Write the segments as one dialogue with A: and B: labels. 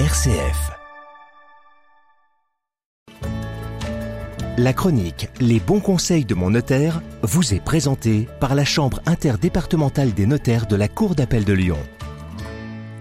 A: RCF. La chronique Les bons conseils de mon notaire vous est présentée par la Chambre interdépartementale des notaires de la Cour d'appel de Lyon.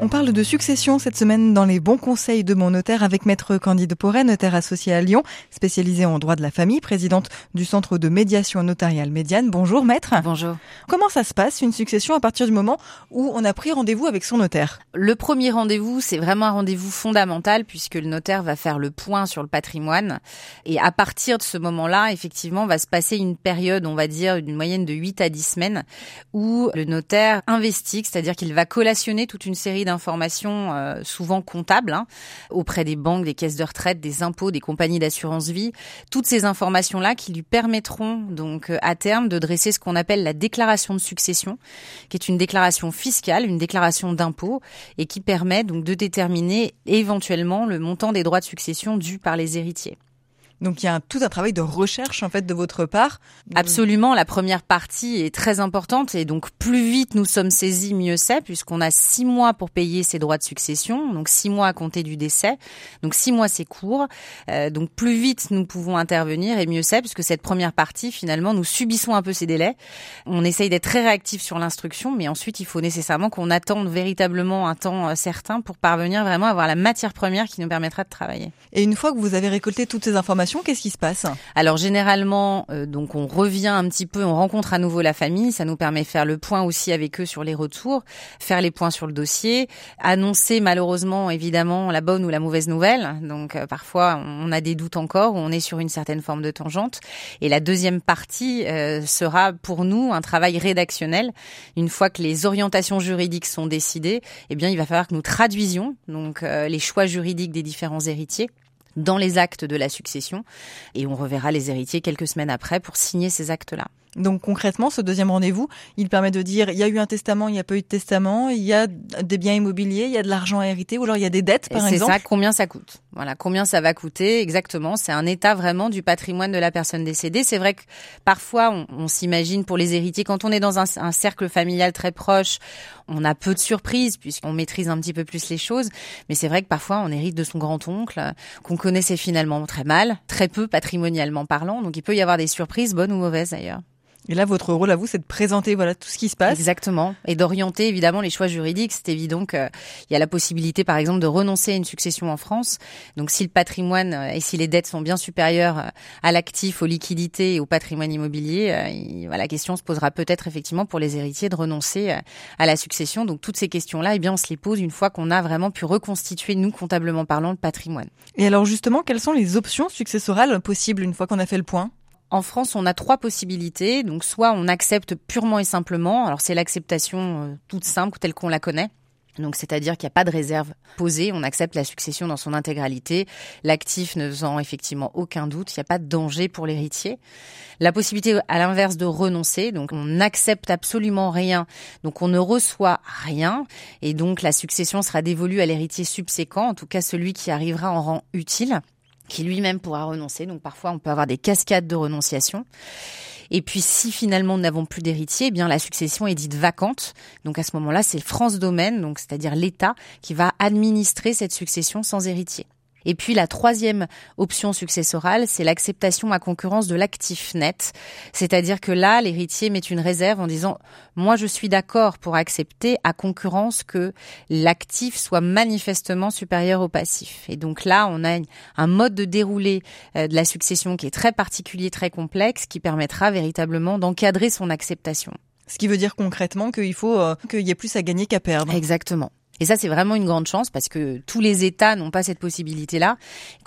B: On parle de succession cette semaine dans les bons conseils de mon notaire avec maître Candide Porret, notaire associé à Lyon, spécialisé en droit de la famille, présidente du centre de médiation notariale médiane. Bonjour maître.
C: Bonjour.
B: Comment ça se passe une succession à partir du moment où on a pris rendez-vous avec son notaire?
C: Le premier rendez-vous, c'est vraiment un rendez-vous fondamental puisque le notaire va faire le point sur le patrimoine et à partir de ce moment-là, effectivement, va se passer une période, on va dire d'une moyenne de 8 à 10 semaines où le notaire investigue, c'est-à-dire qu'il va collationner toute une série d'informations euh, souvent comptables hein, auprès des banques, des caisses de retraite, des impôts, des compagnies d'assurance vie, toutes ces informations-là qui lui permettront donc euh, à terme de dresser ce qu'on appelle la déclaration de succession, qui est une déclaration fiscale, une déclaration d'impôt et qui permet donc de déterminer éventuellement le montant des droits de succession dus par les héritiers.
B: Donc il y a tout un travail de recherche en fait de votre part.
C: Absolument, la première partie est très importante et donc plus vite nous sommes saisis, mieux c'est puisqu'on a six mois pour payer ses droits de succession, donc six mois à compter du décès. Donc six mois c'est court, euh, donc plus vite nous pouvons intervenir et mieux c'est puisque cette première partie finalement nous subissons un peu ces délais. On essaye d'être très réactif sur l'instruction, mais ensuite il faut nécessairement qu'on attende véritablement un temps euh, certain pour parvenir vraiment à avoir la matière première qui nous permettra de travailler.
B: Et une fois que vous avez récolté toutes ces informations qu'est-ce qui se passe?
C: Alors généralement, euh, donc on revient un petit peu, on rencontre à nouveau la famille, ça nous permet de faire le point aussi avec eux sur les retours, faire les points sur le dossier, annoncer malheureusement évidemment la bonne ou la mauvaise nouvelle. Donc euh, parfois on a des doutes encore, on est sur une certaine forme de tangente. Et la deuxième partie euh, sera pour nous un travail rédactionnel. Une fois que les orientations juridiques sont décidées, eh bien il va falloir que nous traduisions donc les choix juridiques des différents héritiers dans les actes de la succession et on reverra les héritiers quelques semaines après pour signer ces actes-là.
B: Donc concrètement, ce deuxième rendez-vous, il permet de dire il y a eu un testament, il n'y a pas eu de testament, il y a des biens immobiliers, il y a de l'argent à hériter, ou alors il y a des dettes, par exemple.
C: C'est ça, combien ça coûte. Voilà, combien ça va coûter exactement. C'est un état vraiment du patrimoine de la personne décédée. C'est vrai que parfois, on, on s'imagine pour les héritiers, quand on est dans un, un, cercle familial très proche, on a peu de surprises puisqu'on maîtrise un petit peu plus les choses. Mais c'est vrai que parfois, on hérite de son grand-oncle qu'on connaissait finalement très mal, très peu patrimonialement parlant. Donc il peut y avoir des surprises, bonnes ou mauvaises d'ailleurs.
B: Et là, votre rôle à vous, c'est de présenter voilà tout ce qui se passe.
C: Exactement, et d'orienter évidemment les choix juridiques. C'est évident qu'il y a la possibilité, par exemple, de renoncer à une succession en France. Donc, si le patrimoine euh, et si les dettes sont bien supérieures euh, à l'actif, aux liquidités et au patrimoine immobilier, euh, la question se posera peut-être effectivement pour les héritiers de renoncer à la succession. Donc, toutes ces questions-là, eh bien, on se les pose une fois qu'on a vraiment pu reconstituer, nous, comptablement parlant, le patrimoine.
B: Et alors, justement, quelles sont les options successorales possibles une fois qu'on a fait le point?
C: En France, on a trois possibilités. Donc, soit on accepte purement et simplement. Alors, c'est l'acceptation euh, toute simple, telle qu'on la connaît. Donc, c'est-à-dire qu'il n'y a pas de réserve posée. On accepte la succession dans son intégralité. L'actif ne faisant effectivement aucun doute. Il n'y a pas de danger pour l'héritier. La possibilité, à l'inverse, de renoncer. Donc, on n'accepte absolument rien. Donc, on ne reçoit rien. Et donc, la succession sera dévolue à l'héritier subséquent, en tout cas celui qui arrivera en rang utile qui lui-même pourra renoncer. Donc parfois, on peut avoir des cascades de renonciation. Et puis si finalement nous n'avons plus d'héritier, eh bien la succession est dite vacante. Donc à ce moment-là, c'est France Domaine, donc c'est-à-dire l'État, qui va administrer cette succession sans héritier. Et puis la troisième option successorale, c'est l'acceptation à concurrence de l'actif net. C'est-à-dire que là, l'héritier met une réserve en disant, moi je suis d'accord pour accepter à concurrence que l'actif soit manifestement supérieur au passif. Et donc là, on a un mode de déroulé euh, de la succession qui est très particulier, très complexe, qui permettra véritablement d'encadrer son acceptation.
B: Ce qui veut dire concrètement qu'il faut euh, qu'il y ait plus à gagner qu'à perdre.
C: Exactement. Et ça, c'est vraiment une grande chance parce que tous les États n'ont pas cette possibilité-là.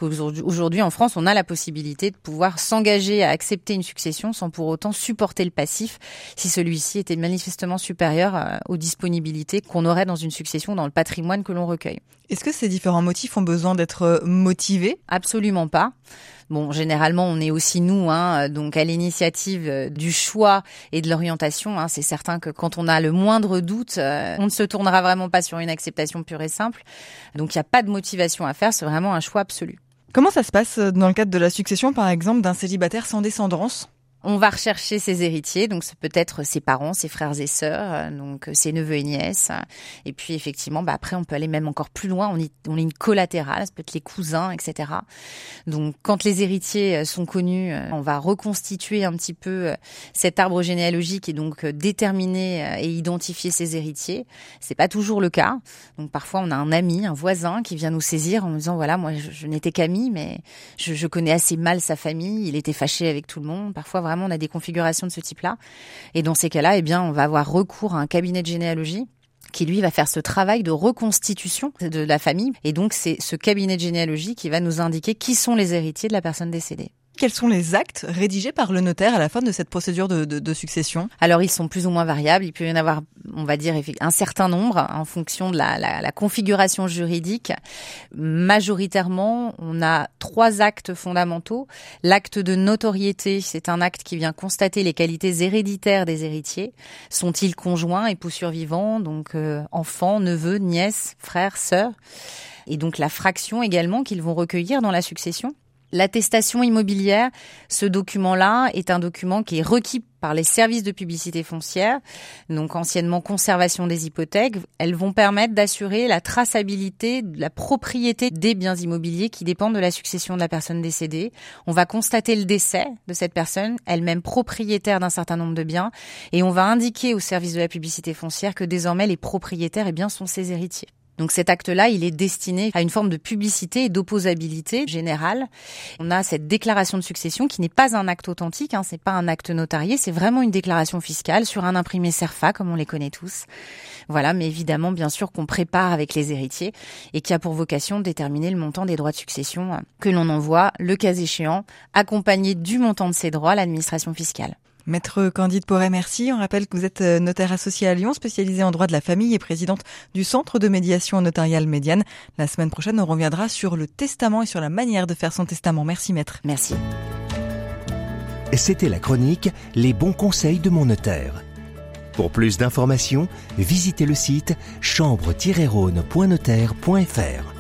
C: Aujourd'hui, en France, on a la possibilité de pouvoir s'engager à accepter une succession sans pour autant supporter le passif si celui-ci était manifestement supérieur euh, aux disponibilités qu'on aurait dans une succession, dans le patrimoine que l'on recueille.
B: Est-ce que ces différents motifs ont besoin d'être euh, motivés?
C: Absolument pas. Bon, généralement, on est aussi nous, hein, donc à l'initiative euh, du choix et de l'orientation. Hein, c'est certain que quand on a le moindre doute, on ne se tournera vraiment pas sur une acceptation pure et simple. Donc, il n'y a pas de motivation à faire. C'est vraiment un choix absolu.
B: Comment ça se passe dans le cadre de la succession, par exemple, d'un célibataire sans descendance?
C: On va rechercher ses héritiers, donc ça peut être ses parents, ses frères et sœurs, euh, donc euh, ses neveux et nièces. Et puis effectivement, bah après on peut aller même encore plus loin. On est une collatérale, ça peut être les cousins, etc. Donc quand les héritiers euh, sont connus, on va reconstituer un petit peu cet arbre généalogique et donc déterminer et identifier ses héritiers. C'est pas toujours le cas. Donc parfois on a un ami, un voisin qui vient nous saisir en nous disant voilà moi je, n'étais qu'ami mais je, je connais assez mal sa famille, il était fâché avec tout le monde. Parfois vraiment on a des configurations de ce type-là. Et dans ces cas-là, eh bien, on va avoir recours à un cabinet de généalogie qui lui va faire ce travail de reconstitution de la famille. Et donc c'est ce cabinet de généalogie qui va nous indiquer qui sont les héritiers de la personne décédée.
B: Quels sont les actes rédigés par le notaire à la fin de cette procédure de, succession?
C: Alors ils sont plus ou moins variables. Il peut y en avoir, on va dire, un certain nombre en fonction de la configuration juridique. Majoritairement, on a trois actes fondamentaux. L'acte de notoriété, c'est un acte qui vient constater les qualités héréditaires des héritiers. Sont-ils conjoints, époux survivants, donc euh, enfants, neveux, nièces, frères, sœurs? Et donc la fraction également qu'ils vont recueillir dans la succession. L'attestation immobilière, ce document-là est un document qui est requis par les services de publicité foncière, donc anciennement conservation des hypothèques. Elles vont permettre d'assurer la traçabilité de la propriété des biens immobiliers qui dépendent de la succession de la personne décédée. On va constater le décès de cette personne, elle-même propriétaire d'un certain nombre de biens, et on va indiquer au service de la publicité foncière que désormais les propriétaires eh bien, sont ses héritiers. Donc cet acte-là, il est destiné à une forme de publicité et d'opposabilité générale. On a cette déclaration de succession qui n'est pas un acte authentique, hein, c'est pas un acte notarié, c'est vraiment une déclaration fiscale sur un imprimé CERFA comme on les connaît tous. Voilà, mais évidemment, bien sûr, qu'on prépare avec les héritiers et qui a pour vocation de déterminer le montant des droits de succession que l'on envoie, le cas échéant, accompagné du montant de ces droits à l'administration fiscale.
B: Maître Candide Porret, merci. On rappelle que vous êtes euh, notaire associé à Lyon, spécialisé en droit de la famille et présidente du Centre de médiation notariale médiane. La semaine prochaine, on reviendra sur le testament et sur la manière de faire son testament. Merci, maître.
C: Merci.
A: C'était la chronique Les bons conseils de mon notaire. Pour plus d'informations, visitez le site chambre-rhône.notaire.fr.